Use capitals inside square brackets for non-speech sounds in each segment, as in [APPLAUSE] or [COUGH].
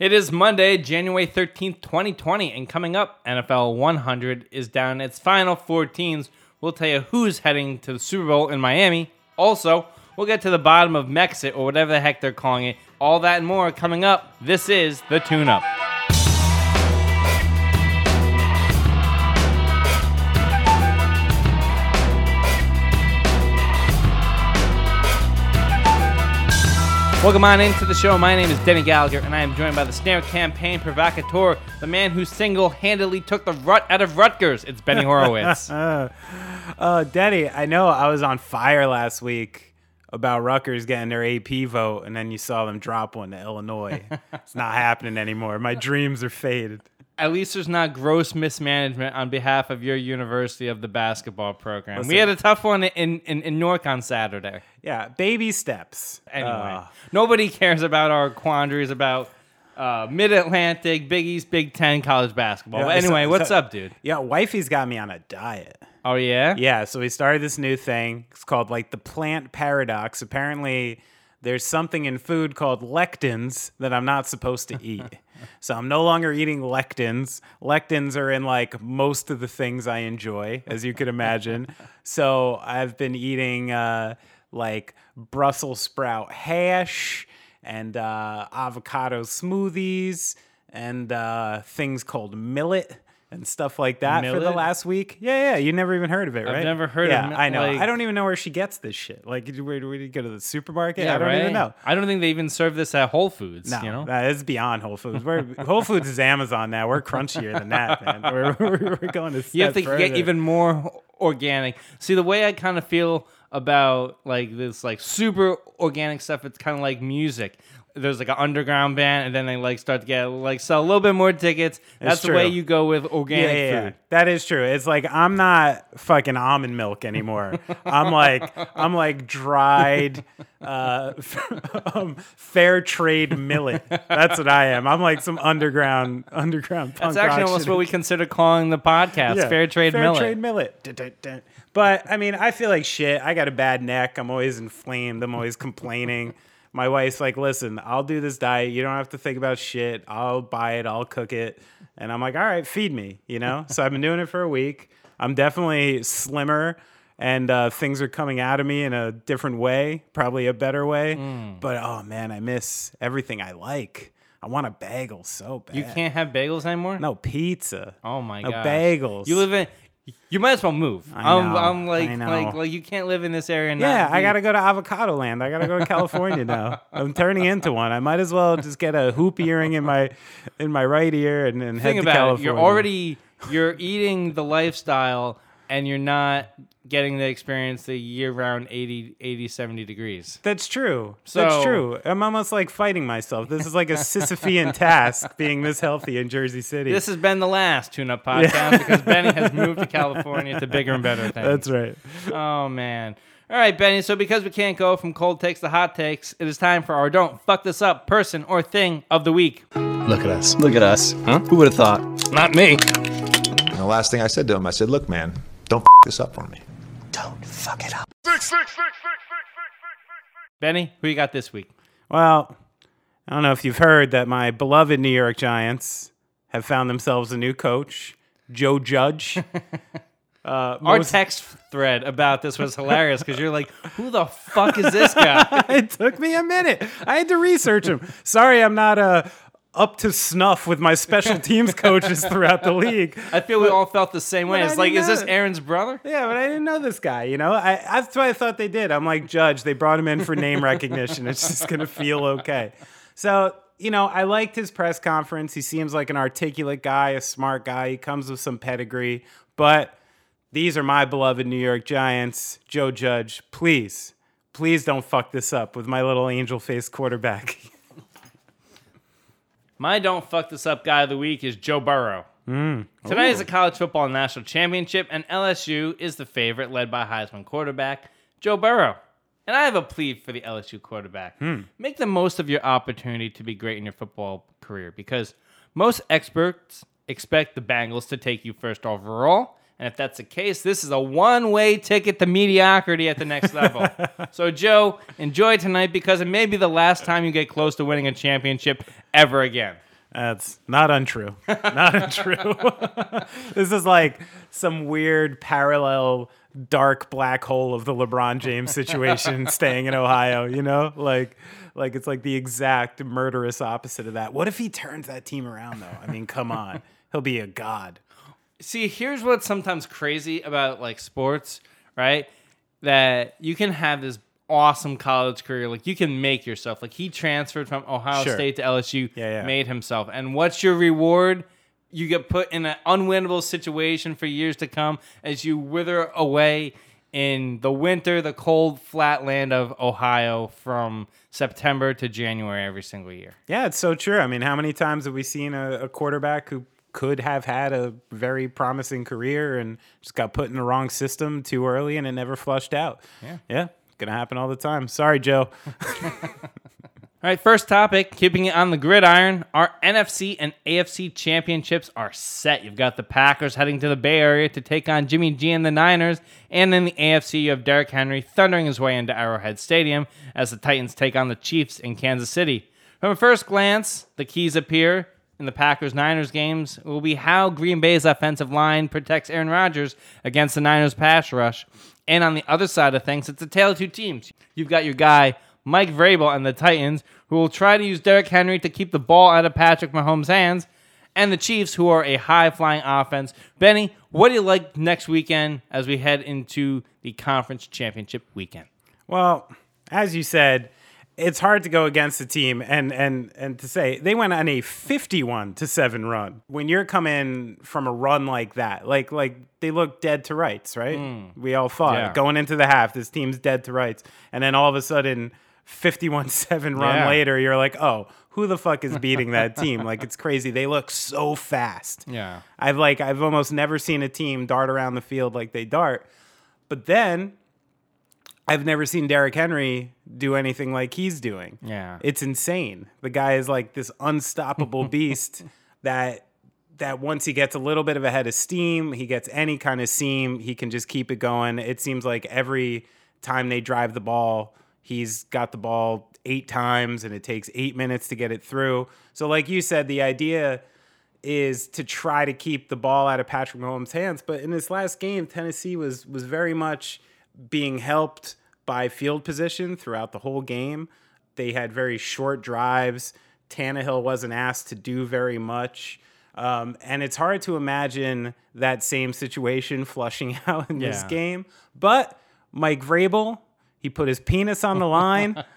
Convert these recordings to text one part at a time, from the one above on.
It is Monday, January 13th, 2020, and coming up, NFL 100 is down its final four teams. We'll tell you who's heading to the Super Bowl in Miami. Also, we'll get to the bottom of Megxit or whatever the heck they're calling it. All that and more coming up. This is the Tune Up. Welcome on into the show. My name is Denny Gallagher, and I am joined by the Snare Campaign Provocateur, the man who single handedly took the rut out of Rutgers. It's Benny [LAUGHS] Horowitz. Uh, uh, Denny, I know I was on fire last week about Rutgers getting their AP vote, and then you saw them drop one to Illinois. it's not happening anymore. My dreams are faded. At least there's not gross mismanagement on behalf of your university of the basketball program. we had a tough one in, in, in Newark on Saturday. Yeah, baby steps. Anyway, Uh, nobody cares about our quandaries about uh, Mid Atlantic, Big East, Big Ten college basketball. Yeah, but anyway, so- what's so- up, dude? yeah, wifey's got me on a diet. Oh, yeah? Yeah, so we started this new thing. It's called like the plant paradox. Apparently, there's something in food called lectins that I'm not supposed to eat. [LAUGHS] so I'm no longer eating lectins. Lectins are in like most of the things I enjoy, as you could imagine. [LAUGHS] so I've been eating uh, like Brussels sprout hash and uh, avocado smoothies and uh, things called millet. And stuff like that for the last week. Yeah, yeah. You never even heard of it, right? I've never heard of it. I know. like- I don't even know where she gets this shit. Like, where, do you go to the supermarket? Yeah, I don't right? even know. I don't think they even serve this at Whole Foods. No, you know, that is beyond Whole Foods. We're, [LAUGHS] Whole Foods is Amazon now. We're crunchier than that, man. [LAUGHS] We're, we're, we're going to. You have to get even more organic. See, the way I kind of feel about like this, like super organic stuff, it's kind of like music. There's like an underground band, and then they like start to get like sell a little bit more tickets. That's the way you go with organic yeah, yeah. food. that is true. It's like I'm not fucking almond milk anymore. [LAUGHS] I'm like I'm like dried, uh, [LAUGHS] um, fair trade millet. That's what I am. I'm like some underground underground. That's actually almost what we consider calling the podcast Yeah, Fair Trade Fair Millet. Trade Millet. But I mean, I feel like shit. I got a bad neck. I'm always inflamed. I'm always complaining. My wife's like, "Listen, I'll do this diet. You don't have to think about shit. I'll buy it. I'll cook it." And I'm like, "All right, feed me." You know. so I've been doing it for a week. I'm definitely slimmer, and uh, things are coming out of me in a different way, probably a better way. Mm. But oh man, I miss everything I like. I want a bagel so bad. You can't have bagels anymore. No pizza. Oh my no god. bagels. You live in. You might as well move. I I'm, know, I'm like, I know. like, like you can't live in this area. And Yeah, not I be- gotta go to Avocado Land. I gotta go to California [LAUGHS] now. I'm turning into one. I might as well just get a hoop earring in my in my right ear and, and head Think to about California. it. You're already you're eating the lifestyle, and you're not getting the experience the year-round 80, 80 70 degrees. That's true. So- That's true. I'm almost like fighting myself. This is like a Sisyphean [LAUGHS] task being this healthy in Jersey City. This has been the last Tune Up podcast because Benny has moved to [LAUGHS] California to bigger and better things. That's right. Oh man. All right, Benny. So because we can't go from cold takes to hot takes, it is time for our don't fuck this up person or thing of the week. Look at us. Look at us. Huh? Who would have thought? Not me. And the last thing I said to him, I said, "Look, man, don't f- this up for me." Don't fuck it up. Benny, who you got this week? Well, I don't know if you've heard that my beloved New York Giants have found themselves a new coach, Joe Judge. [LAUGHS] Uh, Our most- text thread about this was hilarious because you're like, who the fuck is this guy? [LAUGHS] it took me a minute. I had to research him. Sorry, I'm not uh, up to snuff with my special [LAUGHS] teams coaches throughout the league. I feel we all felt the same way. but It's like, is this Aaron's brother? Yeah, but I didn't know this guy. You know, I, that's what I thought they did. I'm like, Judge, they brought him in for name [LAUGHS] recognition. It's just gonna feel okay. So. You know, I liked his press conference. He seems like an articulate guy, a smart guy. He comes with some pedigree. But these are my beloved New York Giants. Joe Judge, please, please don't fuck this up with my little angel face quarterback. [LAUGHS] My don't fuck this up guy of the week is Joe Burrow. Mm. Tonight is the college football national championship, and LSU is the favorite, led by Heisman quarterback Joe Burrow. And I have a plea for the LSU quarterback: hmm. make the most of your opportunity to be great in your football career, because most experts expect the Bengals to take you first overall, and if that's the case, this is a one way ticket to mediocrity at the next level. [LAUGHS] so, Joe, enjoy tonight because it may be the last time you get close to winning a championship ever again. That's not untrue. Not [LAUGHS] untrue. [LAUGHS] this is like some weird parallel dark black hole of the LeBron James situation staying in Ohio, you know? Like like it's like the exact murderous opposite of that. What if he turns that team around though? I mean, come on. He'll be a god. See, here's what's sometimes crazy about like sports, right? That you can have this awesome college career. Like you can make yourself. Like he transferred from Ohio Sure. State to LSU, Yeah, yeah. made himself. And what's your reward? You get put in an unwinnable situation for years to come as you wither away in the winter, the cold, flat land of Ohio from September to January every single year. Yeah, it's so true. I mean, how many times have we seen a, a quarterback who could have had a very promising career and just got put in the wrong system too early and it never flushed out? Yeah. Yeah. Gonna happen all the time. Sorry, Joe. [LAUGHS] All right, first topic, keeping it on the gridiron. Our NFC and AFC championships are set. You've got the Packers heading to the Bay Area to take on Jimmy G and the Niners. And in the AFC, you have Derrick Henry thundering his way into Arrowhead Stadium as the Titans take on the Chiefs in Kansas City. From a first glance, the keys appear in the Packers Niners games will be how Green Bay's offensive line protects Aaron Rodgers against the Niners pass rush. And on the other side of things, it's a tale of two teams. You've got your guy, Mike Vrabel and the Titans, who will try to use Derrick Henry to keep the ball out of Patrick Mahomes' hands, and the Chiefs, who are a high flying offense. Benny, what do you like next weekend as we head into the conference championship weekend? Well, as you said, it's hard to go against the team and and and to say they went on a 51 to 7 run. When you're coming from a run like that, like like they look dead to rights, right? Hmm. We all thought Yeah. going into the half this team's dead to rights. And then all of a sudden 51-7 [LAUGHS] run Yeah. later, you're like, "Oh, who the fuck is [LAUGHS] beating that team?" Like it's crazy. They look so fast. Yeah. I've like I've almost never seen a team dart around the field like they dart. But then I've never seen Derrick Henry do anything like he's doing. Yeah. It's insane. The guy is like this unstoppable [LAUGHS] beast that that once he gets a little bit of a head of steam, he gets any kind of seam, he can just keep it going. It seems like every time they drive the ball, he's got the ball 8 times and it takes 8 minutes to get it through. So like you said, the idea is to try to keep the ball out of Patrick Mahomes' hands. But in this last game, Tennessee was was very much being helped by field position throughout the whole game. They had very short drives. Tannehill wasn't asked to do very much. Um, and it's hard to imagine that same situation [LAUGHS] flushing out in this game. But Mike Vrabel, he put his penis on the line. [LAUGHS]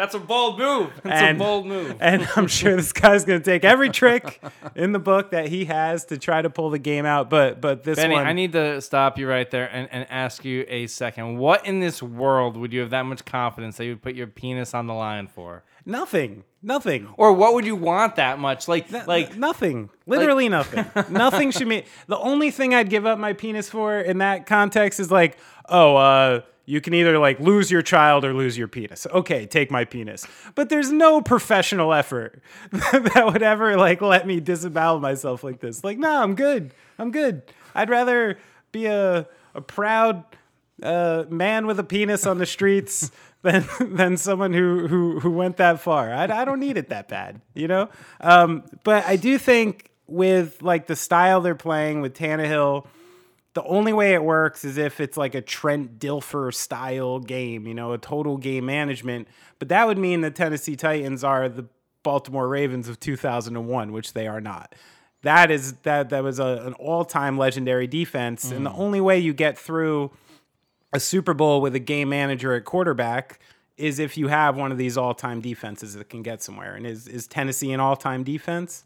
That's a bold move. That's And- a bold move. [LAUGHS] And I'm sure this guy's going to take every trick in the book that he has to try to pull the game out. But but this Benny, one, I need to stop you right there and, and ask you a second. What in this world would you have that much confidence that you would put your penis on the line for? nothing, nothing, Or what would you want that much? Like, like like nothing, literally [LAUGHS] nothing. nothing should be. The only thing I'd give up my penis for in that context is like, oh, uh, you can either like lose your child or lose your penis. Okay, take my penis. But there's no professional effort [LAUGHS] that would ever like let me disavow myself like this. Like, no, I'm good. I'm good. I'd rather be a a proud uh, man with a penis on the streets [LAUGHS] than than someone who who who went that far. I, I don't need it that bad, you know. Um, but I do think with like the style they're playing with Tannehill, the only way it works is if it's like a Trent Dilfer style game, you know, a total game management. But that would mean the Tennessee Titans are the Baltimore Ravens of 2001, which they are not. That is that that was a, an all-time legendary defense, and the only way you get through a Super Bowl with a game manager at quarterback is if you have one of these all-time defenses that can get somewhere. And is is Tennessee an all-time defense?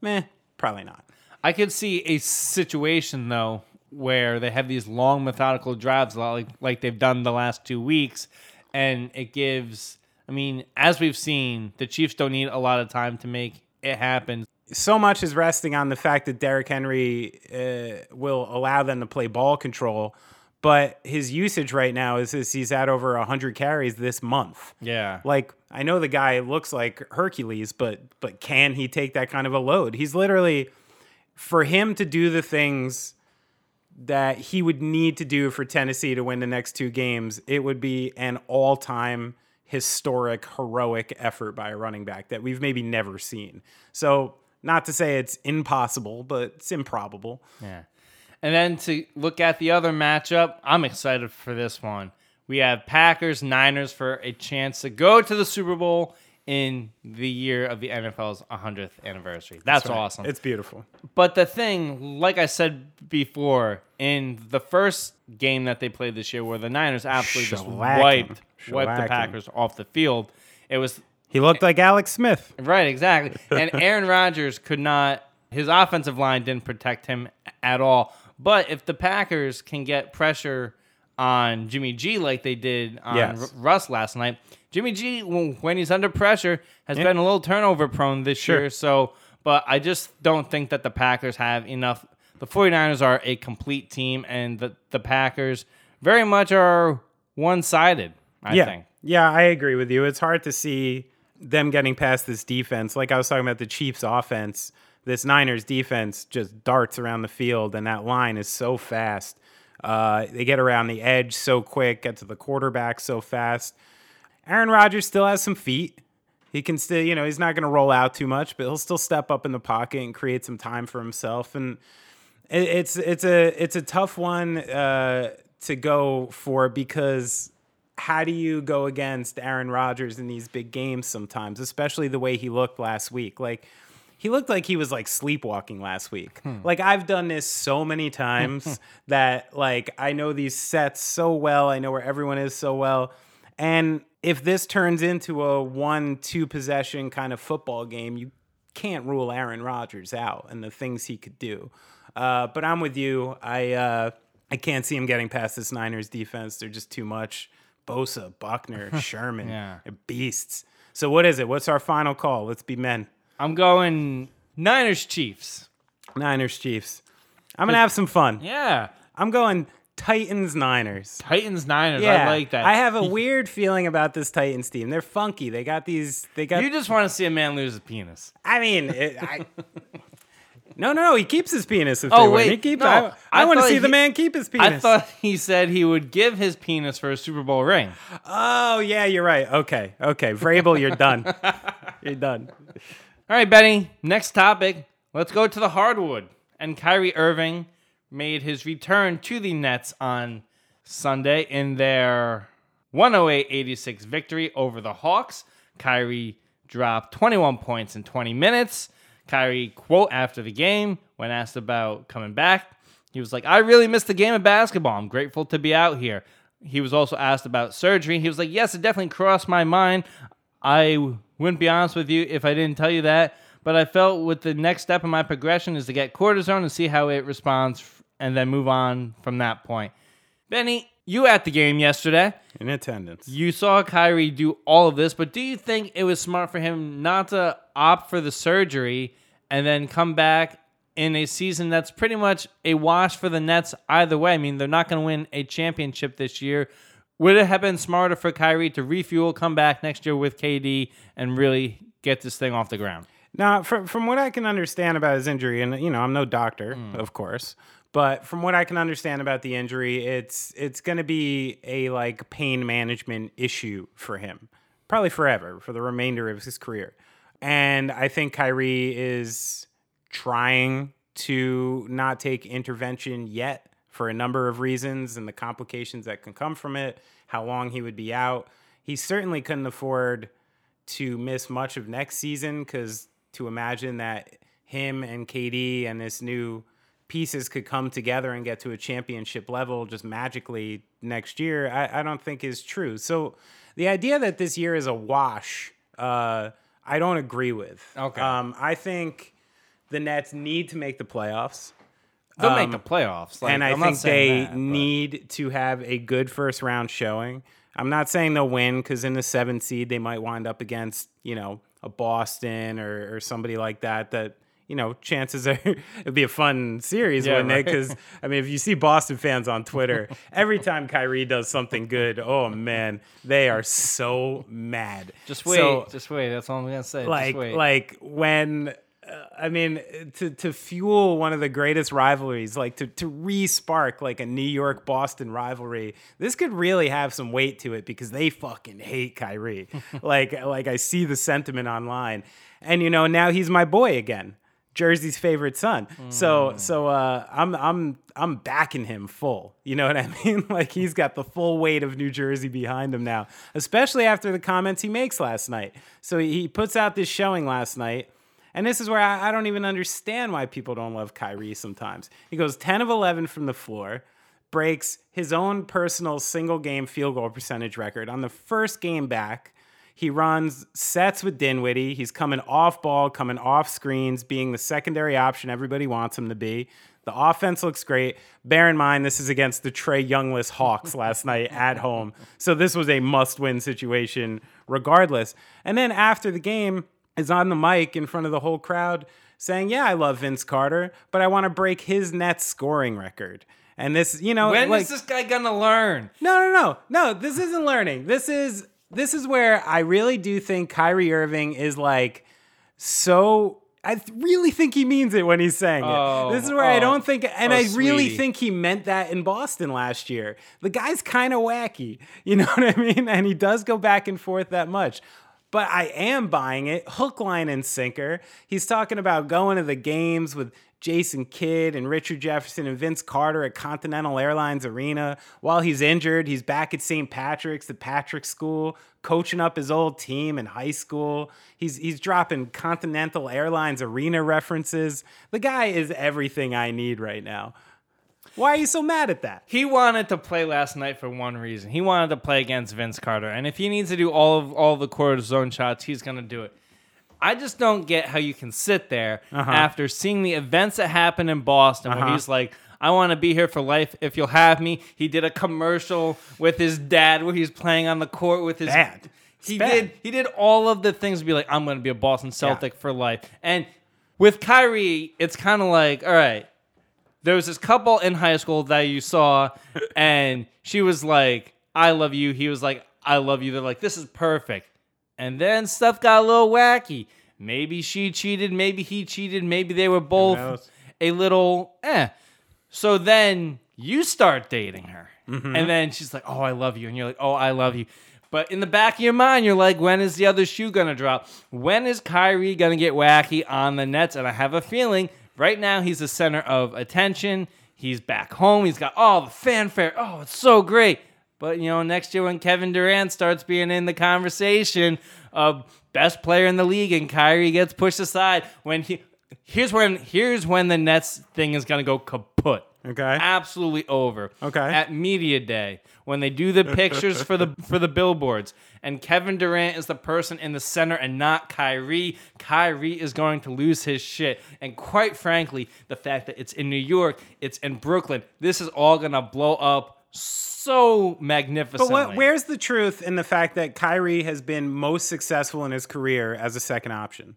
Meh, probably not. I could see a situation though where they have these long methodical drives like like they've done the last two weeks, and it gives. I mean, as we've seen, the Chiefs don't need a lot of time to make it happen. so much is resting on the fact that Derrick Henry uh, will allow them to play ball control, but his usage right now is, is he's had over 100 carries this month. Yeah. Like I know the guy looks like Hercules, but but can he take that kind of a load? He's literally for him to do the things that he would need to do for Tennessee to win the next two games, it would be an all time historic, heroic effort by a running back that we've maybe never seen. So, not to say it's impossible, but it's improbable. Yeah. And then to look at the other matchup, I'm excited for this one. We have Packers Niners for a chance to go to the Super Bowl in the year of the NFL's 100th anniversary. That's, Right. awesome. It's beautiful. But the thing, like I said before, in the first game that they played this year, where the Niners absolutely just wiped wiped the Packers off the field, it was He looked like Alex Smith. right exactly. And [LAUGHS] Aaron Rodgers could not. His offensive line didn't protect him at all. But if the Packers can get pressure on Jimmy G like they did on Yes. Russ last night, Jimmy G, when he's under pressure, has been a little turnover prone this Sure. year. So, but I just don't think that the Packers have enough. The 49ers are a complete team, and the, the Packers very much are one sided, I yeah. think. Yeah, I agree with you. It's hard to see them getting past this defense. Like I was talking about the Chiefs offense, this Niners defense just darts around the field, and that line is so fast. Uh, they get around the edge so quick, get to the quarterback so fast. Aaron Rodgers still has some feet. He can still, you know, he's not going to roll out too much, but he'll still step up in the pocket and create some time for himself. And it, it's it's a it's a tough one uh, to go for because how do you go against Aaron Rodgers in these big games sometimes, especially the way he looked last week? Like he looked like he was like sleepwalking last week. Like I've done this so many times [LAUGHS] that like I know these sets so well. I know where everyone is so well. And if this turns into a one two possession kind of football game, you can't rule Aaron Rodgers out and the things he could do. Uh, but I'm with you. I uh, I can't see him getting past this Niners defense. They're just too much. Bosa, Buckner, [LAUGHS] Sherman, Yeah. beasts. So what is it? What's our final call? Let's be men. I'm going Niners Chiefs. Niners, Chiefs. I'm gonna have some fun. Yeah. I'm going Titans, Niners. Titans Niners. Yeah, I like that. I have a [LAUGHS] weird feeling about this Titans team. They're funky. They got these. They got. You just want to see a man lose a penis. I mean, it, I. [LAUGHS] No, no, no. He keeps his penis. If Oh, they win. wait, he keeps. no. I, I, I want to see the man keep his penis. I thought he said he would give his penis for a Super Bowl ring. Oh yeah, you're right. Okay, okay. Vrabel, you're done. [LAUGHS] you're done. All right, Benny. Next topic. Let's go to the hardwood. And Kyrie Irving made his return to the Nets on Sunday in their 108-86 victory over the Hawks. Kyrie dropped 21 points in 20 minutes. Kyrie quote after the game when asked about coming back, he was like, "I really missed the game of basketball. I'm grateful to be out here." He was also asked about surgery. He was like, "Yes, it definitely crossed my mind. I wouldn't be honest with you if I didn't tell you that, but I felt with the next step in my progression is to get cortisone and see how it responds and then move on from that point. Benny, you at the game yesterday. In attendance. You saw Kyrie do all of this, but do you think it was smart for him not to opt for the surgery and then come back in a season that's pretty much a wash for the Nets either way? I mean, they're not going to win a championship this year. Would it have been smarter for Kyrie to refuel, come back next year with KD, and really get this thing off the ground? Now, from from what I can understand about his injury, and you know, I'm no doctor, mm. of course, but from what I can understand about the injury, it's it's going to be a like pain management issue for him, probably forever for the remainder of his career. And I think Kyrie is trying to not take intervention yet for a number of reasons and the complications that can come from it, how long he would be out. He certainly couldn't afford to miss much of next season because to imagine that him and KD and this new pieces could come together and get to a championship level just magically next year, I, I don't think is true. So the idea that this year is a wash, uh, I don't agree with. Okay. Um, I think the Nets need to make the playoffs. They'll make the playoffs. Like, Um, and I I'm think they that, need to have a good first round showing. I'm not saying they'll win because in the seventh seed they might wind up against you know a Boston or, or somebody like that. That you know chances are [LAUGHS] it'd be a fun series, Yeah, wouldn't it? Because I mean, if you see Boston fans on Twitter, every time Kyrie does something good, oh man, they are so mad. Just wait. So, just wait. That's all I'm gonna say. like just wait. like when I mean, to to fuel one of the greatest rivalries, like to to re-spark like a New York Boston rivalry, this could really have some weight to it because they fucking hate Kyrie. [LAUGHS] like like I see the sentiment online, and you know now he's my boy again. Jersey's favorite son. So so uh, I'm I'm I'm backing him full. You know what I [LAUGHS] mean? Like he's got the full weight of New Jersey behind him now, especially after the comments he makes last night. So he puts out this showing last night. And this is where I, I don't even understand why people don't love Kyrie sometimes. He goes 10 of 11 from the floor, breaks his own personal single game field goal percentage record on the first game back. He runs sets with Dinwiddie. He's coming off ball, coming off screens, being the secondary option everybody wants him to be. The offense looks great. Bear in mind, this is against the Trey Youngless Hawks last night at home. So this was a must win situation regardless. And then after the game, is on the mic in front of the whole crowd saying, Yeah, I love Vince Carter, but I want to break his net scoring record. And this, you know, When is like, this guy gonna learn? no, no, no, no. This isn't learning. This is this is where I really do think Kyrie Irving is like so. I really think he means it when he's saying Oh, it. This is where I oh, don't think, and oh, I really sweetie. think he meant that in Boston last year. The guy's kind of wacky, [LAUGHS] you know what I mean? And he does go back and forth that much. But I am buying it hook, line, and sinker. He's talking about going to the games with Jason Kidd and Richard Jefferson and Vince Carter at Continental Airlines Arena. While he's injured, he's back at St. Patrick's, the Patrick School, coaching up his old team in high school. He's he's dropping Continental Airlines Arena references. The guy is everything I need right now. Why are you so mad at that? He wanted to play last night for one reason. He wanted to play against Vince Carter, and if he needs to do all of all the the zone shots, he's gonna do it. I just don't get how you can sit there after seeing the events that happened in Boston, where Uh-huh. he's like, "I want to be here for life if you'll have me." He did a commercial with his dad where he's playing on the court with his dad. He bad. did. He did all of the things to be like, "I'm going to be a Boston Celtic for life." And with Kyrie, it's kind of like, all right, there was this couple in high school that you saw, and she was like, I love you. He was like, I love you. They're like, this is perfect. And then stuff got a little wacky. Maybe she cheated. Maybe he cheated. Maybe they were both a little eh. So then you start dating her. Mm-hmm. And then she's like, oh, I love you. And you're like, oh, I love you. But in the back of your mind, you're like, when is the other shoe going to drop? When is Kyrie going to get wacky on the Nets? And I have a feeling right now he's the center of attention. He's back home. He's got all the fanfare. Oh, it's so great. But, you know, next year when Kevin Durant starts being in the conversation of best player in the league and Kyrie gets pushed aside, when he. Here's when here's when the Nets thing is gonna go kaput. Okay. Absolutely over. Okay. At media day, when they do the pictures for the for the billboards, and Kevin Durant is the person in the center and not Kyrie, Kyrie is going to lose his shit. And quite frankly, the fact that it's in New York, it's in Brooklyn, this is all gonna blow up so But magnificently. what, where's the truth in the fact that Kyrie has been most successful in his career as a second option?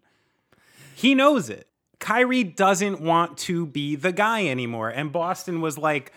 He knows it. Kyrie doesn't want to be the guy anymore. And Boston was like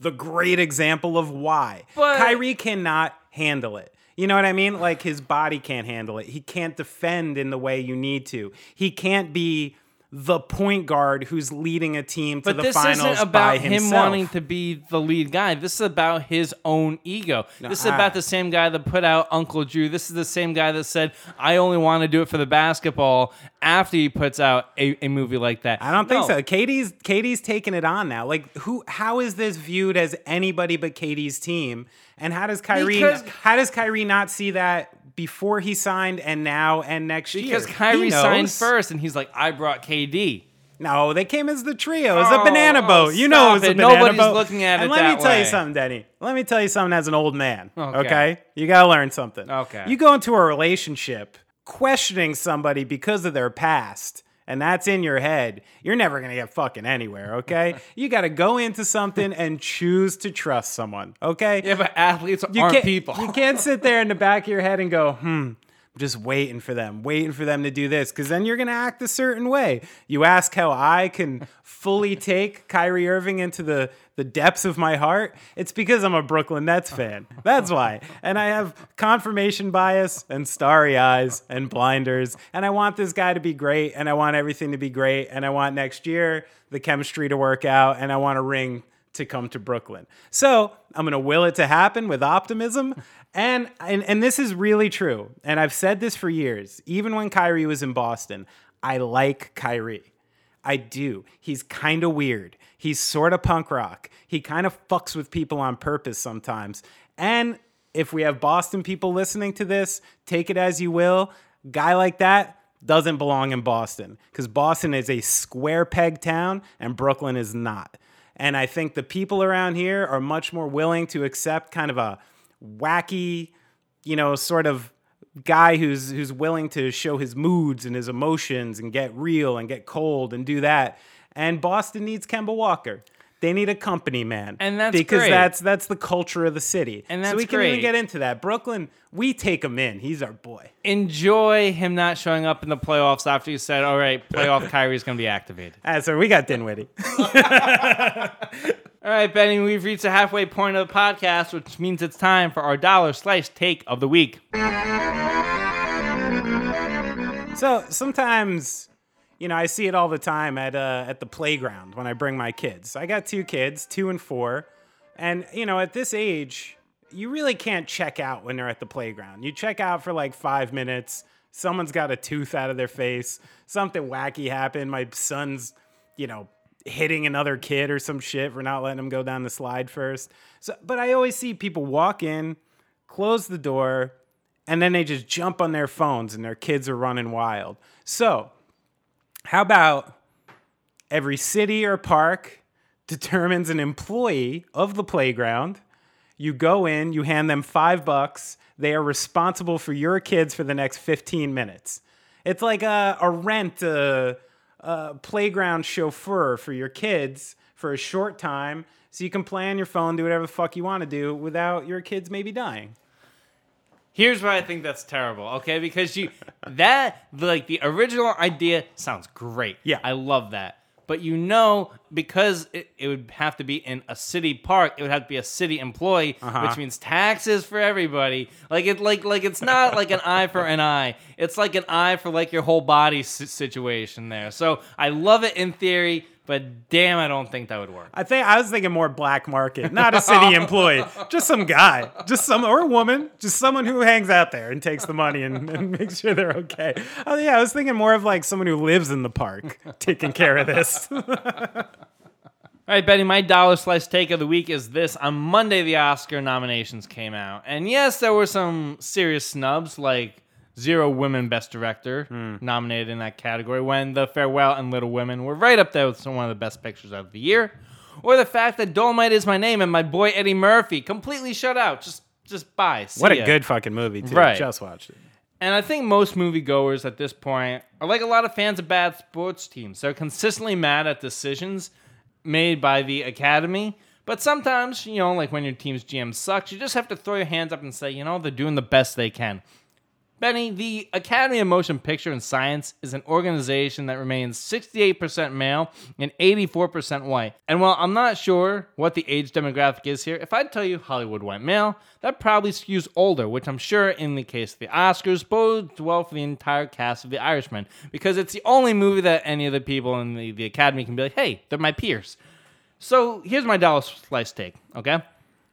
the great example of why. But- Kyrie cannot handle it. You know what I mean? Like his body can't handle it. He can't defend in the way you need to. He can't be the point guard who's leading a team to But the this finals isn't by about him wanting to be the lead guy. This is about his own ego. this is I- about the same guy that put out Uncle Drew. This is the same guy that said, "I only want to do it for the basketball." After he puts out a, a movie like that, I don't think No. so. KD's KD's taking it on now. Like who how is this viewed as anybody but KD's team? And how does Kyrie Because- how does Kyrie not see that before he signed and now and next Because year? Kyrie He signed first, and he's like, "I brought KD." No, they came as the trio. It was a Oh, banana oh, boat. You know it was a it. banana Nobody's boat. looking at and it let that me tell you something, Denny. Let me tell you something as an old man. Okay. Okay. You gotta learn something. Okay. You go into a relationship questioning somebody because of their past. And that's in your head. You're never gonna get fucking anywhere, okay? [LAUGHS] you gotta go into something and choose to trust someone, okay? Yeah, but athletes you aren't people. You can't sit there in the back of your head and go, hmm, just waiting for them, waiting for them to do this, because then you're gonna act a certain way. You ask how I can [LAUGHS] fully take Kyrie Irving into the the depths of my heart. It's because I'm a Brooklyn Nets fan. That's why. And I have confirmation bias and starry eyes and blinders. And I want this guy to be great. And I want everything to be great. And I want next year the chemistry to work out. And I want a ring to come to Brooklyn. So I'm going to will it to happen with optimism. And, and and this is really true. And I've said this for years. Even when Kyrie was in Boston, I like Kyrie. I do. He's kind of weird. He's sort of punk rock. He kind of fucks with people on purpose sometimes. And if we have Boston people listening to this, take it as you will. Guy like that doesn't belong in Boston because Boston is a square peg town and Brooklyn is not. And I think the people around here are much more willing to accept kind of a wacky, you know, sort of guy who's who's willing to show his moods and his emotions and get real and get cold and do that. And Boston needs Kemba Walker. They need a company man, And that's because great. that's that's the culture of the city. And that's so we can even get into that. Brooklyn, we take him in. He's our boy. Enjoy him not showing up in the playoffs after you said, all right, playoff [LAUGHS] Kyrie's going to be activated. Ah, so we got Dinwiddie. [LAUGHS] All right, Benny, we've reached the halfway point of the podcast, which means it's time for our dollar slice take of the week. So sometimes, you know, I see it all the time at uh, at the playground when I bring my kids. I got two kids, two and four, and you know, at this age, you really can't check out when they're at the playground. You check out for like five minutes. Someone's got a tooth out of their face. Something wacky happened. My son's, you know, hitting another kid or some shit for not letting him go down the slide first. So, but I always see people walk in, close the door, and then they just jump on their phones and their kids are running wild. So, how about every city or park [LAUGHS] determines an employee of the playground? You go in, you hand them five bucks. They are responsible for your kids for the next 15 minutes. It's like a, a rent a, a playground chauffeur for your kids for a short time so you can play on your phone, do whatever the fuck you want to do without your kids maybe dying. Here's why I think that's terrible, okay? Because you that like the original idea sounds great. Yeah. I love that. But you know, because it, it would have to be in a city park, it would have to be a city employee, Uh-huh. which means taxes for everybody. Like it, like like it's not like an eye for an eye. It's like an eye for like your whole body s- situation there. So I love it in theory, but damn, I don't think that would work. I think I was thinking more black market, not a city [LAUGHS] employee, just some guy, just some or a woman, just someone who hangs out there and takes the money and, and [LAUGHS] makes sure they're okay. Oh yeah, I was thinking more of like someone who lives in the park taking care of this. [LAUGHS] All right, Betty, my dollar slice take of the week is this. On Monday, the Oscar nominations came out. And yes, there were some serious snubs, like zero women Best Director hmm. nominated in that category, when The Farewell and Little Women were right up there with some one of the best pictures of the year. Or the fact that Dolemite is my name and my boy Eddie Murphy completely shut out. Just just bye. See what a ya. good fucking movie too. Right. Just watched it. And I think most moviegoers at this point are like a lot of fans of bad sports teams. They're consistently mad at decisions made by the academy. But sometimes, you know, like when your team's GM sucks, you just have to throw your hands up and say, you know, they're doing the best they can. Benny, the Academy of Motion Picture and Science is an organization that remains 68% male and 84% white. And while I'm not sure what the age demographic is here, if I tell you Hollywood white male, that probably skews older, which I'm sure in the case of the Oscars bodes well for the entire cast of The Irishman, because it's the only movie that any of the people in the, the Academy can be like, hey, they're my peers. So here's my dollar slice take, okay?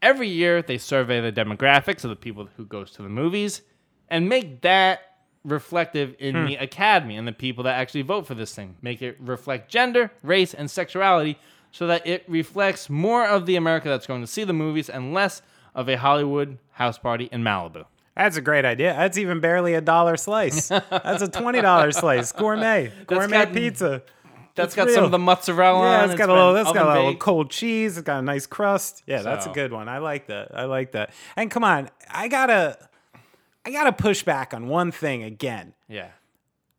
Every year they survey the demographics of the people who goes to the movies and make that reflective in hmm. the academy and the people that actually vote for this thing. Make it reflect gender, race, and sexuality so that it reflects more of the America that's going to see the movies and less of a Hollywood house party in Malibu. That's a great idea. That's even barely a dollar slice. That's a twenty dollar [LAUGHS] slice. Gourmet, gourmet got- pizza. That's It's got some of the mozzarella Yeah, on it's got a little. That's got a little cold cheese. It's got a nice crust. Yeah, that's a good one. I like that. I like that. And come on, I gotta, I gotta push back on one thing again. Yeah.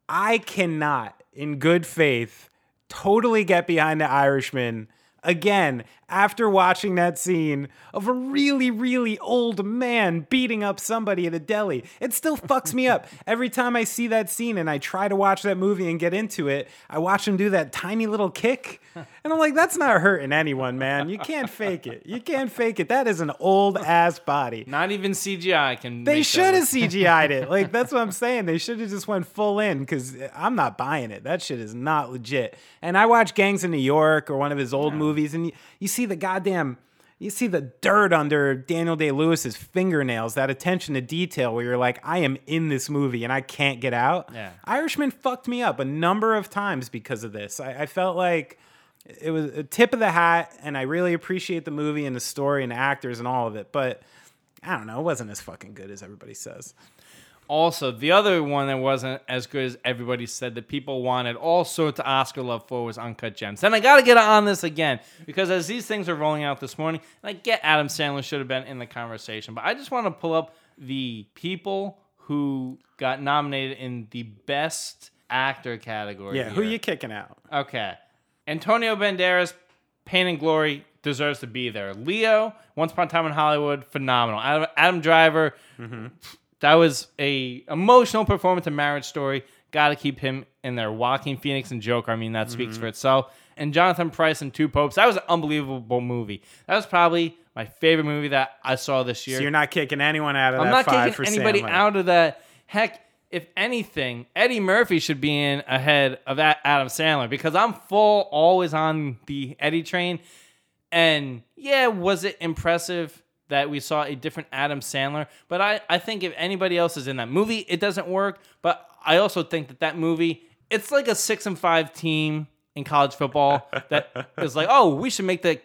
I cannot, in good faith, totally get behind the Irishman again after watching that scene of a really, really old man beating up somebody at a deli. It still fucks me up. [LAUGHS] Every time I see that scene and I try to watch that movie and get into it, I watch him do that tiny little kick. And I'm like, that's not hurting anyone, man. You can't fake it. You can't fake it. That is an old ass body. Not even CGI can. They should have CGI'd it. Like that's what I'm [LAUGHS] saying. They should have just went full in because I'm not buying it. That shit is not legit. And I watch Gangs in New York or one of his old movies, and you, you see the goddamn. You see the dirt under Daniel Day Lewis's fingernails, that attention to detail where you're like, I am in this movie and I can't get out. Yeah. Irishman fucked me up a number of times because of this. I, I felt like it was a tip of the hat, and I really appreciate the movie and the story and the actors and all of it. But I don't know, it wasn't as fucking good as everybody says. Also, the other one that wasn't as good as everybody said that people wanted all sorts of Oscar love for was Uncut Gems. And I got to get on this again because as these things are rolling out this morning, and I get Adam Sandler should have been in the conversation, but I just want to pull up the people who got nominated in the best actor category. Yeah, who here. you kicking out? Okay. Antonio Banderas, Pain and Glory, deserves to be there. Leo, Once Upon a Time in Hollywood, phenomenal. Adam, Adam Driver, mm-hmm. That was a emotional performance in Marriage Story. Got to keep him in there. Joaquin Phoenix and Joker, I mean, that speaks mm-hmm. for itself. And Jonathan Pryce and Two Popes, that was an unbelievable movie. That was probably my favorite movie that I saw this year. So you're not kicking anyone out of I'm that not five kicking for anybody Sandler. out of that. Heck, if anything, Eddie Murphy should be in ahead of Adam Sandler because I'm full always on the Eddie train. And yeah, was it impressive that we saw a different Adam Sandler? But I, I think if anybody else is in that movie, it doesn't work. But I also think that that movie, it's like a six and five team in college football [LAUGHS] that is like, oh, we should make the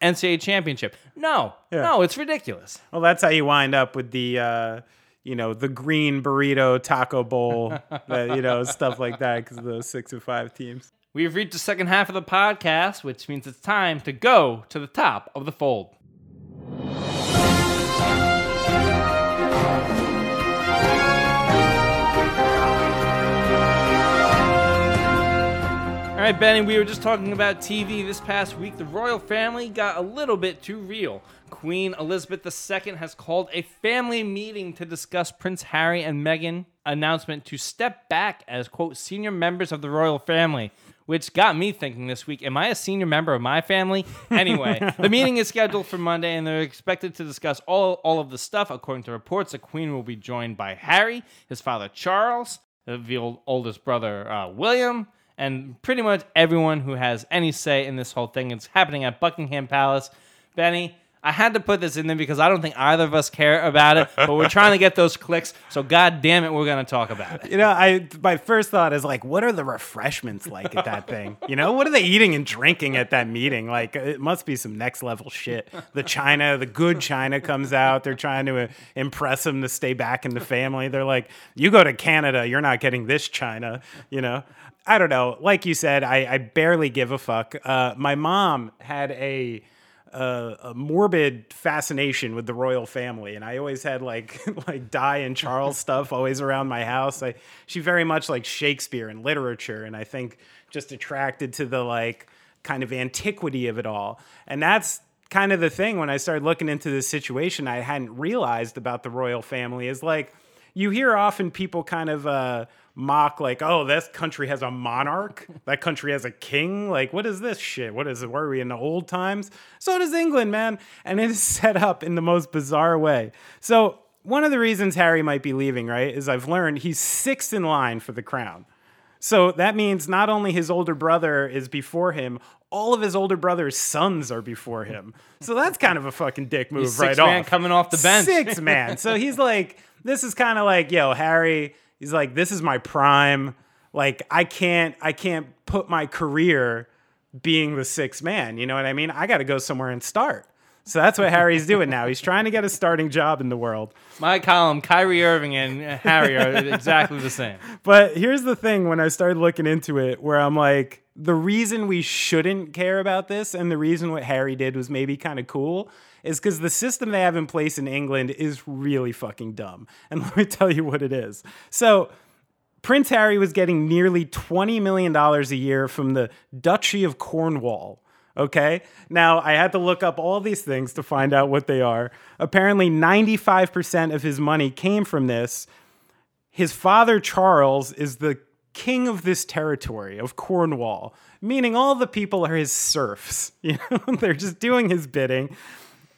NCAA championship. No, no, it's ridiculous. Well, that's how you wind up with the, uh, you know, the green burrito taco bowl, [LAUGHS] that, you know, stuff like that because of those six and five teams. We've reached the second half of the podcast, which means it's time to go to the top of the fold. Right, Benny, we were just talking about TV this past week. The royal family got a little bit too real. Queen Elizabeth II has called a family meeting to discuss Prince Harry and Meghan announcement to step back as quote senior members of the royal family, which got me thinking this week, am I a senior member of my family? Anyway, [LAUGHS] the meeting is scheduled for Monday and they're expected to discuss all all of the stuff. According to reports, the Queen will be joined by Harry, his father Charles, the oldest brother uh, William, and pretty much everyone who has any say in this whole thing. It's happening at Buckingham Palace. Benny, I had to put this in there because I don't think either of us care about it, but we're trying to get those clicks. So, god damn it, we're going to talk about it. You know, I my first thought is like, what are the refreshments like at that thing? You know, what are they eating and drinking at that meeting? Like, it must be some next level shit. The China, the good China comes out. They're trying to uh, impress them to stay back in the family. They're like, you go to Canada, you're not getting this China. You know, I don't know. Like you said, I, I barely give a fuck. Uh, my mom had a a, a morbid fascination with the royal family, and I always had like [LAUGHS] like Di and Charles [LAUGHS] stuff always around my house. I she very much like Shakespeare and literature, and I think just attracted to the like kind of antiquity of it all, and that's kind of the thing when I started looking into this situation I hadn't realized about the royal family is like you hear often people kind of uh, mock like, oh, this country has a monarch, that country has a king. Like, what is this shit? What is it? Were we in the old times? So does England, man, and it is [LAUGHS] set up in the most bizarre way. So one of the reasons Harry might be leaving, right, is I've learned he's sixth in line for the crown. So that means not only his older brother is before him, all of his older brother's sons are before him. So that's kind of a fucking dick move He's right six man off. coming off the bench. Six man. So he's like, this is kind of like, yo, Harry. He's like, this is my prime. Like, I can't, I can't put my career being the sixth man. You know what I mean? I got to go somewhere and start. So that's what Harry's doing now. He's trying to get a starting job in the world. My column, Kyrie Irving and Harry are exactly the same. [LAUGHS] But here's the thing when I started looking into it, where I'm like, the reason we shouldn't care about this and the reason what Harry did was maybe kind of cool is because the system they have in place in England is really fucking dumb. And [LAUGHS] let me tell you what it is. So, Prince Harry was getting nearly $20 million a year from the Duchy of Cornwall. Okay. Now, I had to look up all these things to find out what they are. Apparently, 95% of his money came from this. His father, Charles, is the king of this territory of Cornwall, meaning all the people are his serfs. [LAUGHS] You know, they're just doing his bidding.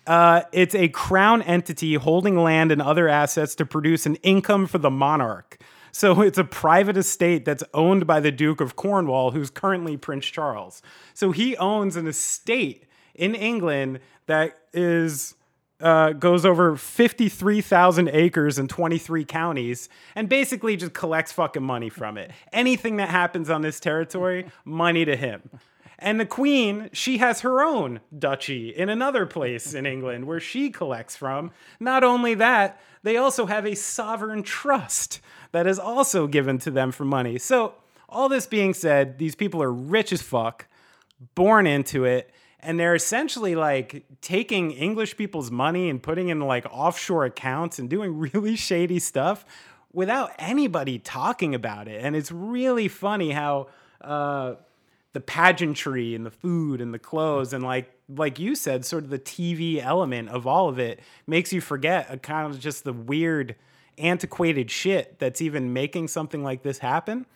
Uh, it's a crown entity holding land and other assets to produce an income for the monarch. So [LAUGHS] it's a private estate that's owned by the Duke of Cornwall, who's currently Prince Charles. So he owns an estate in England that is uh, goes over 53,000 acres in 23 counties and basically just collects fucking money from it. Anything that happens on this territory, money to him. And the queen, she has her own duchy in another place in England where she collects from. Not only that, they also have a sovereign trust that is also given to them for money. So, all this being said, these people are rich as fuck, born into it, and they're essentially like taking English people's money and putting in like offshore accounts and doing [LAUGHS] really shady stuff without anybody talking about it. And it's really funny how uh, the pageantry and the food and the clothes and like like you said, sort of the TV element of all of it makes you forget a kind of just the weird antiquated shit that's even making something like this happen.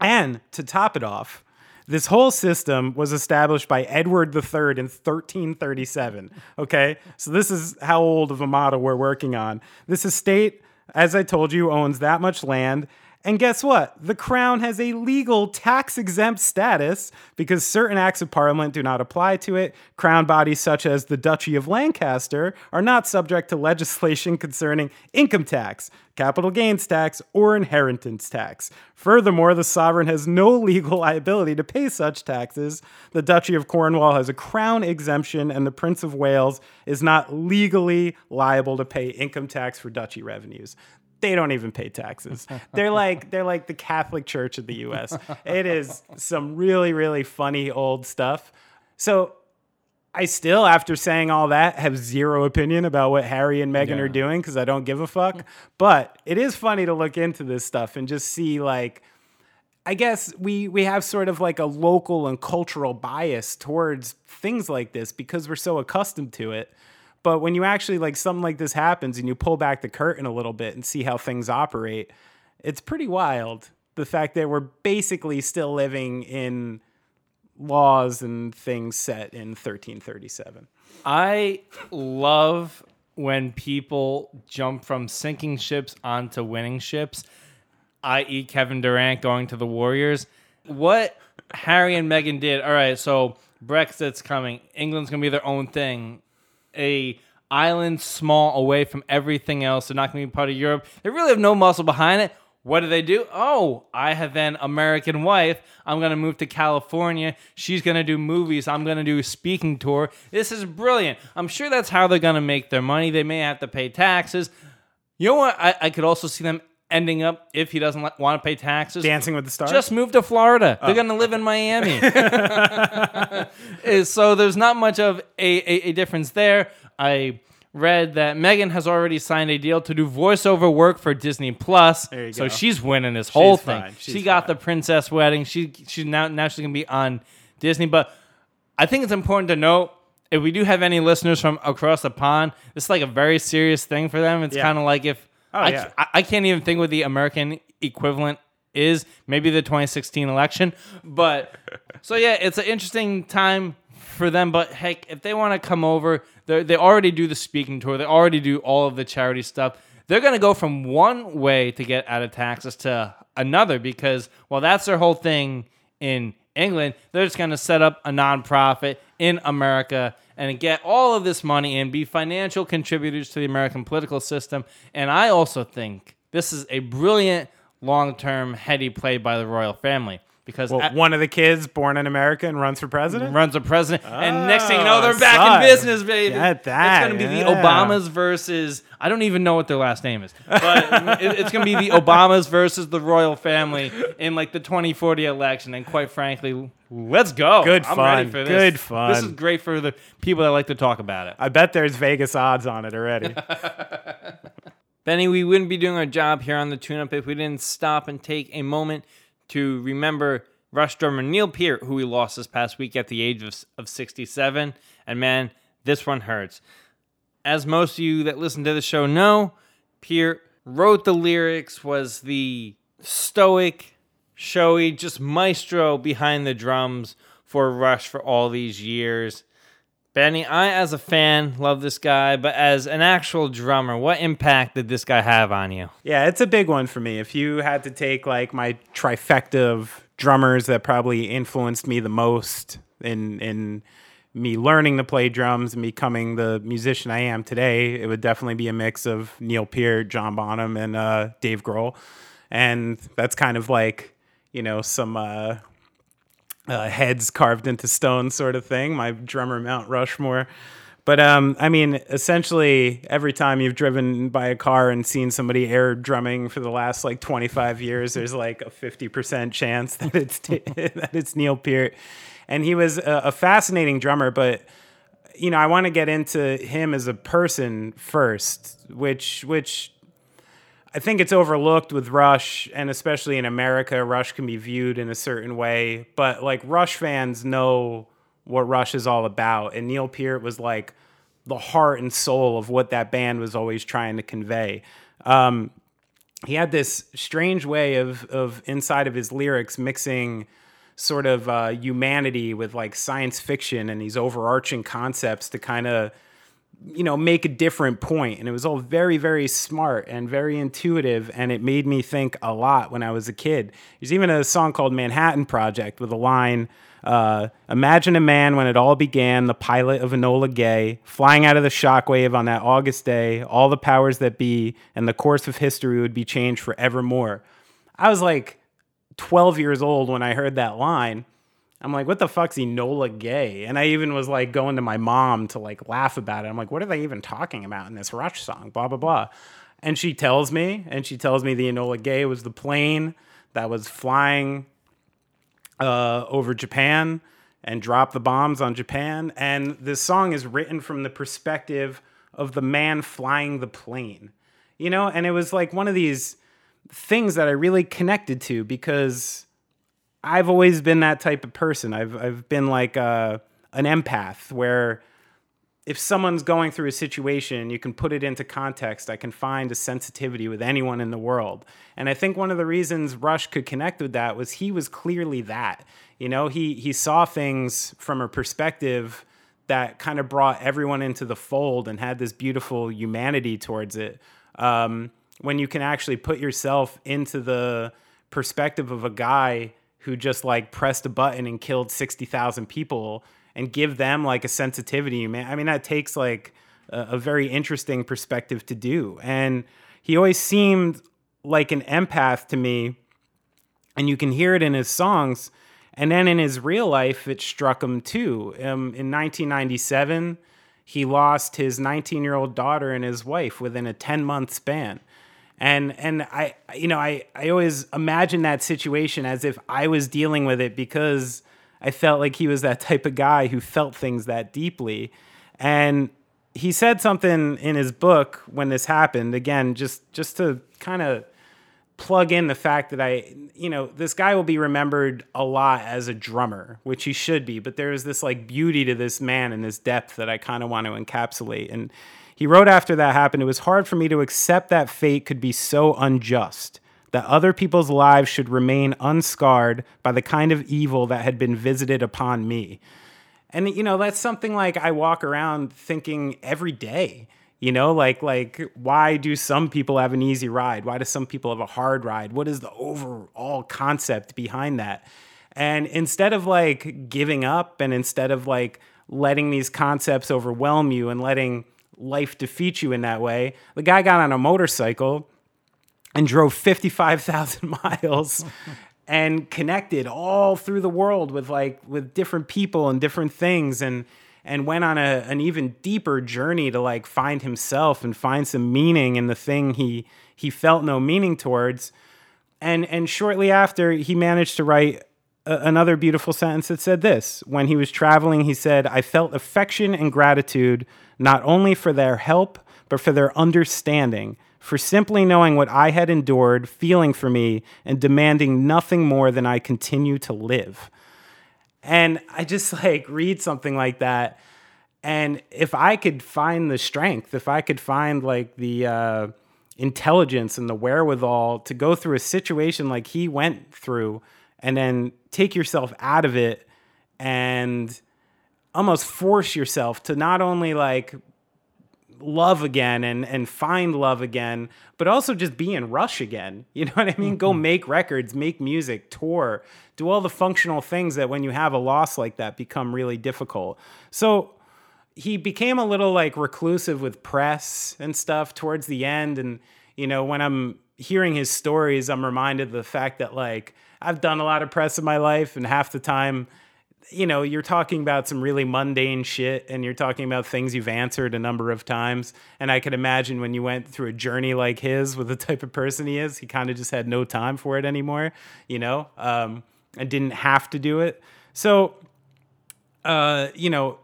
And to top it off, this whole system was established by Edward III in 1337. Okay, so this is how old of a model we're working on. This estate, as I told you, owns that much land and guess what? The crown has a legal tax exempt status because certain acts of parliament do not apply to it. Crown bodies such as the Duchy of Lancaster are not subject to legislation concerning income tax, capital gains tax, or inheritance tax. Furthermore, the sovereign has no legal liability to pay such taxes. The Duchy of Cornwall has a crown exemption, and the Prince of Wales is not legally liable to pay income tax for duchy revenues they don't even pay taxes. They're [LAUGHS] like they're like the Catholic Church of the US. It is some really really funny old stuff. So I still after saying all that have zero opinion about what Harry and Meghan Yeah. are doing cuz I don't give a fuck. But it is funny to look into this stuff and just see like I guess we we have sort of like a local and cultural bias towards things like this because we're so accustomed to it. But when you actually like something like this happens and you pull back the curtain a little bit and see how things operate, it's pretty wild. The fact that we're basically still living in laws and things set in 1337. I love when people jump from sinking ships onto winning ships, i.e., Kevin Durant going to the Warriors. What Harry and Meghan did, all right, so Brexit's coming. England's to be their own thing. A island small away from everything else. They're not going to be part of Europe. They really have no muscle behind it. What do they do? Oh, I have an American wife. I'm going to move to California. She's going to do movies. I'm going to do a speaking tour. This is brilliant. I'm sure that's how they're going to make their money. They may have to pay taxes. You know what? I, I could also see them ending up, if he doesn't want to pay taxes, Dancing with the Stars? just move to Florida. They're oh. going to live in Miami. [LAUGHS] [LAUGHS] So there's not much of a, a, a difference there. I read that Meghan has already signed a deal to do voiceover work for Disney Plus. There you so go. she's winning this whole She's thing. She got fine. the princess wedding. She she's now now she's gonna be on Disney. But I think it's important to note if we do have any listeners from across the pond, this is like a very serious thing for them. It's Yeah. kind of like if Oh, I, yeah. I, I can't even think what the American equivalent is. Maybe the 2016 election. But so yeah, it's an interesting time for them. But heck, if they want to come over, they they already do the speaking tour. They already do all of the charity stuff. They're gonna go from one way to get out of taxes to another because well, that's their whole thing in England. They're just gonna set up a nonprofit in America and get all of this money and be financial contributors to the American political system. And I also think this is a brilliant long-term heady play by the royal family because Well, at- one of the kids born in America and runs for president? runs a president, and next thing you know, ah, they're Oh, back son. in business, baby. Get that, It's gonna be the. Obamas versus I don't even know what their last name is, but it- it's gonna be the Obamas versus the royal family in like the 2040 election. And quite frankly, let's go. Good I'm fun. ready for this. Good fun This is great for the people that like to talk about it. I bet there's Vegas odds on it already. [LAUGHS] [LAUGHS] Benny, we wouldn't be doing our job here on the Tune Up if we didn't stop and take a moment to remember Rush drummer Neil Peart, who we lost this past week at the age of, of 67. And man, this one hurts. As most of you that listen to the show know, Peart wrote the lyrics, was the stoic, showy, just maestro behind the drums for Rush for all these years. Benny, I as a fan love this guy, but as an actual drummer, what impact did this guy have on you? Yeah, it's a big one for me. If you had to take like my trifecta of drummers that probably influenced me the most in in me learning to play drums and becoming the musician I am today, it would definitely be a mix of Neil Peart, John Bonham, and uh, Dave Grohl. And that's kind of like, you know, some uh, uh, heads carved into stone sort of thing, my drummer Mount Rushmore. But um, I mean, essentially, every time you've driven by a car and seen somebody air drumming for the last like 25 years, there's like a 50% chance [LAUGHS] that it's t- [LAUGHS] that it's Neil Peart, and he was a, a fascinating drummer. But you know, I want to get into him as a person first, which which I think it's overlooked with Rush, and especially in America, Rush can be viewed in a certain way. But like Rush fans know what Rush is all about, and Neil Peart was like the heart and soul of what that band was always trying to convey. Um, he had this strange way of of inside of his lyrics mixing sort of uh, humanity with like science fiction and these overarching concepts to kind of you know make a different point. And it was all very very smart and very intuitive. And it made me think a lot when i was a kid. There's even a song called manhattan project with a line uh, imagine a man when it all began the pilot of enola gay flying out of the shockwave on that august day all the powers that be and the course of history would be changed forevermore. I was like 12 years old when i heard that line I'm like, what the fuck's Enola Gay? And I even was like going to my mom to like laugh about it. I'm like, what are they even talking about in this Rush song? Blah, blah, blah. And she tells me, and she tells me the Enola Gay was the plane that was flying uh, over Japan and dropped the bombs on Japan. And this song is written from the perspective of the man flying the plane, you know? And it was like one of these things that I really connected to because I've always been that type of person. I've I've been like uh, an empath where if someone's going through a situation, you can put it into context. I can find a sensitivity with anyone in the world. And I think one of the reasons Rush could connect with that was he was clearly that. You know, he he saw things from a perspective that kind of brought everyone into the fold and had this beautiful humanity towards it. Um, when you can actually put yourself into the perspective of a guy who just like pressed a button and killed 60,000 people and give them like a sensitivity, man. I mean, that takes like a, a, very interesting perspective to do. And he always seemed like an empath to me. And you can hear it in his songs. And then in his real life, it struck him too. Um, in 1997, he lost his 19 year old daughter and his wife within a 10 month span and and I you know I I always imagine that situation as if I was dealing with it because I felt like he was that type of guy who felt things that deeply. And he said something in his book when this happened again just just to kind of plug in the fact that I you know this guy will be remembered a lot as a drummer which he should be but there is this like beauty to this man and this depth that I kind of want to encapsulate. And he wrote after that happened, it was hard for me to accept that fate could be so unjust, that other people's lives should remain unscarred by the kind of evil that had been visited upon me. And you know, that's something like I walk around thinking every day. You know, like like why do some people have an easy ride? Why do some people have a hard ride? What is the overall concept behind that? And instead of like giving up and instead of like letting these concepts overwhelm you and letting life defeat you in that way. The guy got on a motorcycle and drove 55,000 [LAUGHS] miles [LAUGHS] and connected all through the world with like with different people and different things and and went on a, an even deeper journey to like find himself and find some meaning in the thing he he felt no meaning towards and and shortly after he managed to write a, another beautiful sentence that said this when he was traveling he said i felt affection and gratitude not only for their help, but for their understanding, for simply knowing what I had endured, feeling for me, and demanding nothing more than I continue to live. And I just [LAUGHS] like read something like that. And if I could find the strength, if I could find like the uh, intelligence and the wherewithal to go through a situation like he went through and then take yourself out of it and almost force yourself to not only like love again and and find love again, but also just be in rush again. [LAUGHS] You know what I mean? Go mm-hmm. make records, make music, tour, do all the functional things that when you have a loss like that become really difficult. So he became a little like reclusive with press and stuff towards the end and you know when I'm hearing his stories, I'm reminded of the fact that like I've done a lot of press in my life and half the time you know, you're talking about some really mundane shit and you're talking about things you've answered a number of times. And I could imagine when you went through a journey like his with the type of person he is, he kind of just had no time for it anymore, you know, um, and didn't have to do it. So, uh, you know,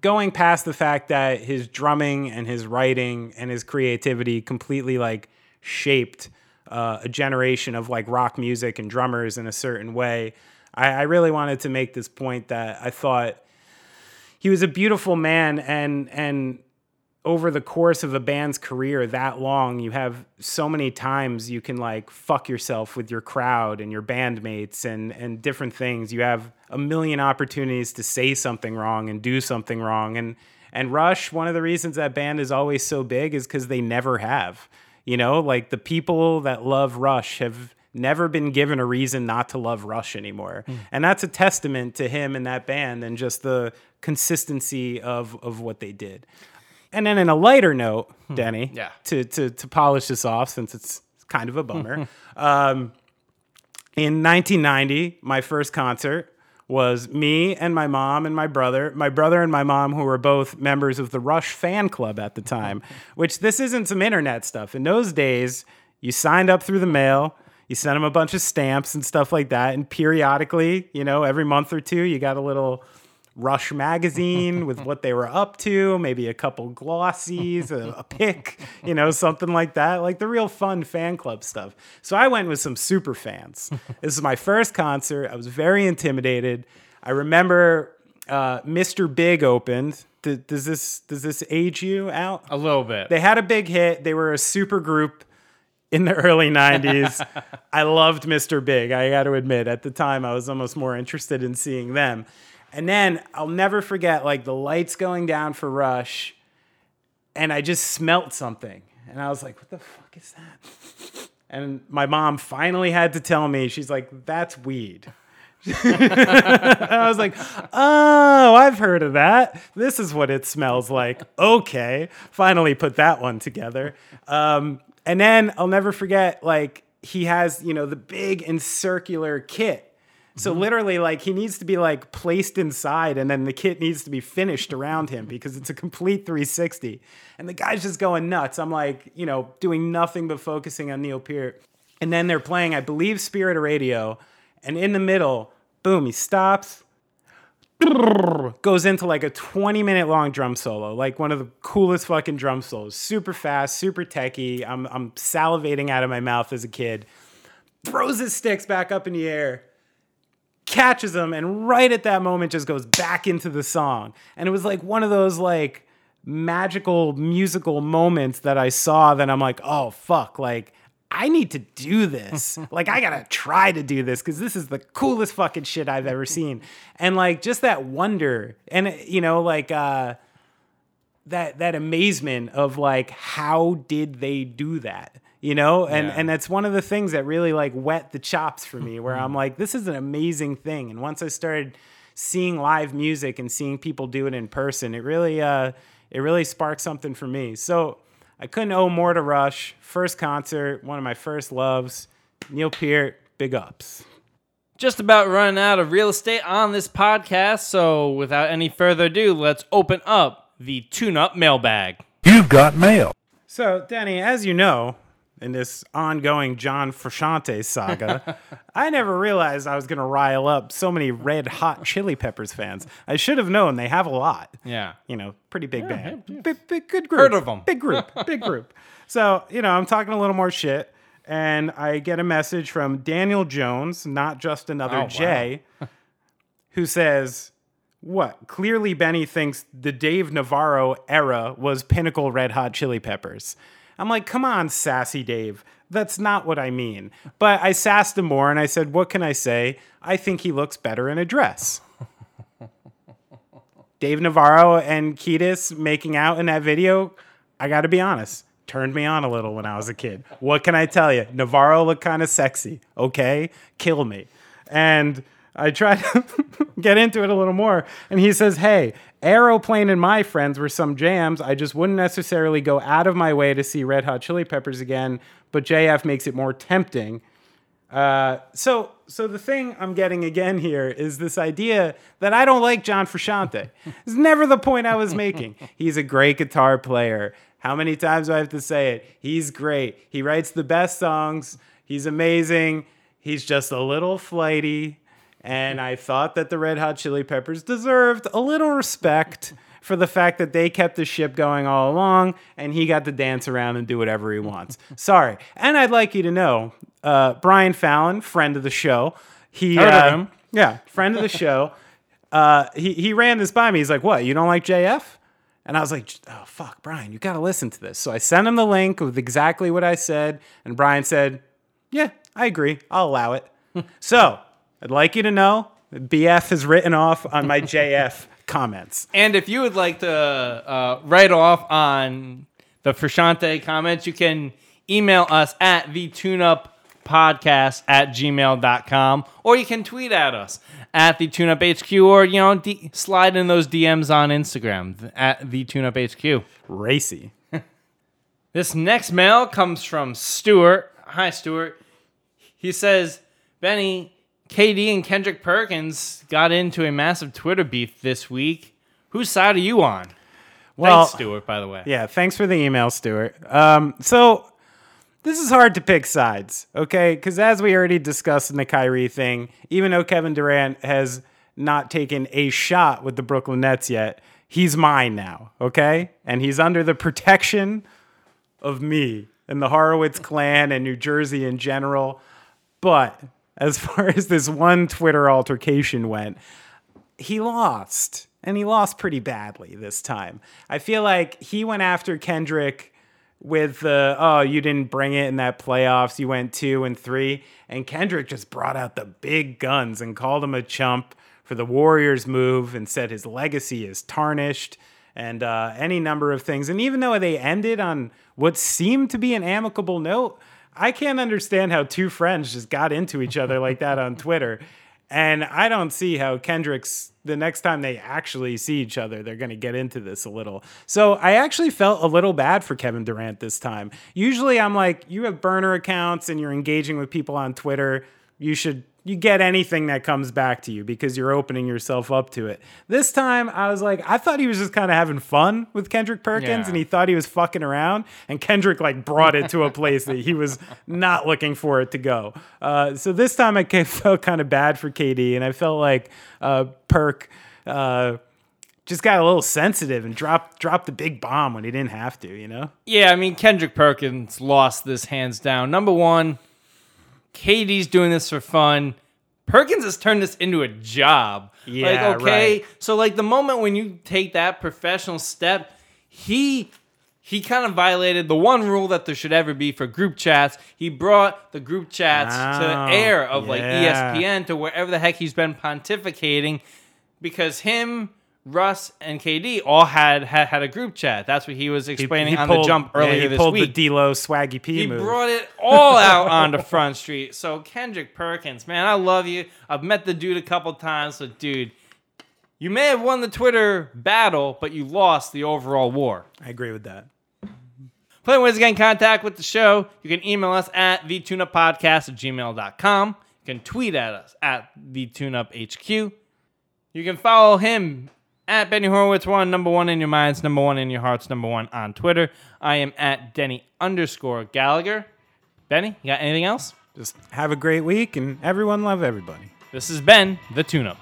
going past the fact that his drumming and his writing and his creativity completely like shaped uh, a generation of like rock music and drummers in a certain way I, I really wanted to make this point that I thought he was a beautiful man and and over the course of a band's career that long, you have so many times you can like fuck yourself with your crowd and your bandmates and and different things. You have a million opportunities to say something wrong and do something wrong. And and Rush, one of the reasons that band is always so big is because they never have. You know, like the people that love Rush have never been given a reason not to love Rush anymore. Mm. And that's a testament to him and that band and just the consistency of of what they did. And then in a lighter note, hmm. Denny, yeah. to, to to polish this off since it's kind of a bummer. [LAUGHS] um, in 1990, my first concert was me and my mom and my brother, my brother and my mom, who were both members of the Rush fan club at the time, [LAUGHS] which this isn't some internet stuff. In those days, you signed up through the mail you send them a bunch of stamps and stuff like that. And periodically, you know, every month or two, you got a little Rush magazine with what they were up to, maybe a couple glossies, a, a pic, you know, something like that, like the real fun fan club stuff. So I went with some super fans. this is my first concert. I was very intimidated. I remember uh, Mr. Big opened. does this does this age you out? A little bit. They had a big hit. They were a super group in the early 90s. I loved Mr. Big. I got to admit, at the time, I was almost more interested in seeing them. And then I'll never forget, like, the lights going down for Rush, and I just smelt something. And I was like, what the fuck is that? [LAUGHS] And my mom finally had to tell me, she's like, that's weed. [LAUGHS] I was like, oh, I've heard of that. This is what it smells like. Okay. Finally put that one together. Um, and then I'll never forget, like, he has, you know, the big and circular kit. So mm-hmm. literally, like, he needs to be like placed inside, and then the kit needs to be finished around him because it's a complete 360. And the guy's just going nuts. I'm like, you know, doing nothing but focusing on Neil Peart. And then they're playing, I believe, Spirit of Radio. And in the middle, boom, he stops, goes into like a 20 minute long drum solo, like one of the coolest fucking drum solos. Super fast, super techy. I'm, I'm salivating out of my mouth as a kid. Throws his sticks back up in the air, catches them, and right at that moment just goes back into the song. And it was like one of those like magical musical moments that I saw that I'm like, oh fuck, like I need to do this. [LAUGHS] like, I gotta try to do this because this is the coolest fucking shit I've ever seen. And like, just that wonder, and you know, like uh, that that amazement of like, how did they do that? You know, and Yeah. and that's one of the things that really like wet the chops for me, where I'm [LAUGHS] like, this is an amazing thing. And once I started seeing live music and seeing people do it in person, it really uh, it really sparked something for me. So I couldn't owe more to Rush. First concert, one of my first loves. Neil Peart, big ups. Just about running out of real estate on this podcast, so without any further ado, let's open up the tune up mailbag. You've got mail. So, Danny, as you know, in this ongoing John Frusciante saga, [LAUGHS] I never realized I was going to rile up so many red hot chili peppers fans. I should have known they have a lot. Yeah. You know, pretty big band. Big, big, good group. Heard of them? Big group. Big group. [LAUGHS] So, you know, I'm talking a little more shit. And I get a message from Daniel Jones, not just another Oh, wow. J, who says, What? Clearly, Benny thinks the Dave Navarro era was pinnacle red hot chili peppers. I'm like, Come on, sassy Dave. That's not what I mean. But I sassed him more and I said, What can I say? I think he looks better in a dress. [LAUGHS] Dave Navarro and Kiedis making out in that video, I got to be honest, turned me on a little when I was a kid. What can I tell you? Navarro looked kind of sexy. Okay, kill me. And I tried [LAUGHS] to get into it a little more, and he says, "Hey, Aeroplane and my friends were some jams. I just wouldn't necessarily go out of my way to see Red Hot Chili Peppers again, but JF makes it more tempting." Uh, so, so the thing I'm getting again here is this idea that I don't like John Frusciante. it's never the point I was making. [LAUGHS] He's a great guitar player. How many times do I have to say it? He's great. He writes the best songs. He's amazing. He's just a little flighty. And I thought that the Red Hot Chili Peppers deserved a little respect for the fact that they kept the ship going all along and he got to dance around and do whatever he wants. Sorry. And I'd like you to know uh, Brian Fallon, friend of the show, he, Heard of uh, him. yeah, friend of the show, uh, he, he ran this by me. He's like, What, you don't like JF? And I was like, Oh, fuck, Brian, you got to listen to this. So I sent him the link with exactly what I said. And Brian said, Yeah, I agree. I'll allow it. [LAUGHS] so I'd like you to know BF is written off on my [LAUGHS] JF comments. And if you would like to uh, write off on the Frusciante comments, you can email us at the tuneup podcast at gmail.com or you can tweet at us at the tuneup hq or, you know, d- slide in those DMs on Instagram at the tuneup hq Racy. [LAUGHS] This next mail comes from Stuart. Hi, Stuart. He says, Benny, KD and Kendrick Perkins got into a massive Twitter beef this week. Whose side are you on? Well, Thanks, Stuart, by the way. Yeah, thanks for the email, Stuart. Um, so this is hard to pick sides, okay? Because as we already discussed in the Kyrie thing, even though Kevin Durant has not taken a shot with the Brooklyn Nets yet, he's mine now, okay? And he's under the protection of me and the Horowitz clan and New Jersey in general. But as far [LAUGHS] as this one Twitter altercation went, he lost and he lost pretty badly this time. I feel like he went after Kendrick with the oh you didn't bring it in that playoffs. You went 2 and 3 and Kendrick just brought out the big guns and called him a chump for the Warriors move and said his legacy is tarnished and uh, any number of things. And even though they ended on what seemed to be an amicable note I can't understand how two friends just got into each other like that on Twitter. And I don't see how Kendrick's the next time they actually see each other, they're going to get into this a little. So I actually felt a little bad for Kevin Durant this time. Usually I'm like, you have burner accounts and you're engaging with people on Twitter. You should you get anything that comes back to you because you're opening yourself up to it. This time I was like, I thought he was just kind of having fun with Kendrick Perkins Yeah. and he thought he was fucking around and Kendrick like brought it to a place that he was not looking for it to go. Uh, so this time I [LAUGHS] felt kind of bad for KD and I felt like uh, Perk uh, just got a little sensitive and dropped dropped the big bomb when he didn't have to, you know? Yeah, I mean, Kendrick Perkins lost this hands down. Number one, KD's doing this for fun. Perkins has turned this into a job. Yeah, like, okay. right. So, like, the moment when you take that professional step, he he kind of violated the one rule that there should ever be for group chats. He brought the group chats Oh, to air of like E. ESPN to wherever the heck he's been pontificating because him, Russ, and KD all had had, had a group chat. That's what he was explaining on the jump earlier yeah, he pulled week. the D-Lo swaggy P he move. brought it all out [LAUGHS] onto Front Street. So Kendrick Perkins, man, I love you. I've met the dude a couple times, but dude, you may have won the Twitter battle, but you lost the overall war. I agree with that. Of ways to get in contact with the show. You can email us at thetuneuppodcast at gmail.com. You can tweet at us at thetuneuphq. You can follow him at Benny Horowitz one, number one in your minds, number one in your hearts, number one on Twitter. I am at Denny underscore Gallagher. Benny, you got anything else? Just have a great week and everyone love everybody. This has been The Tune Up.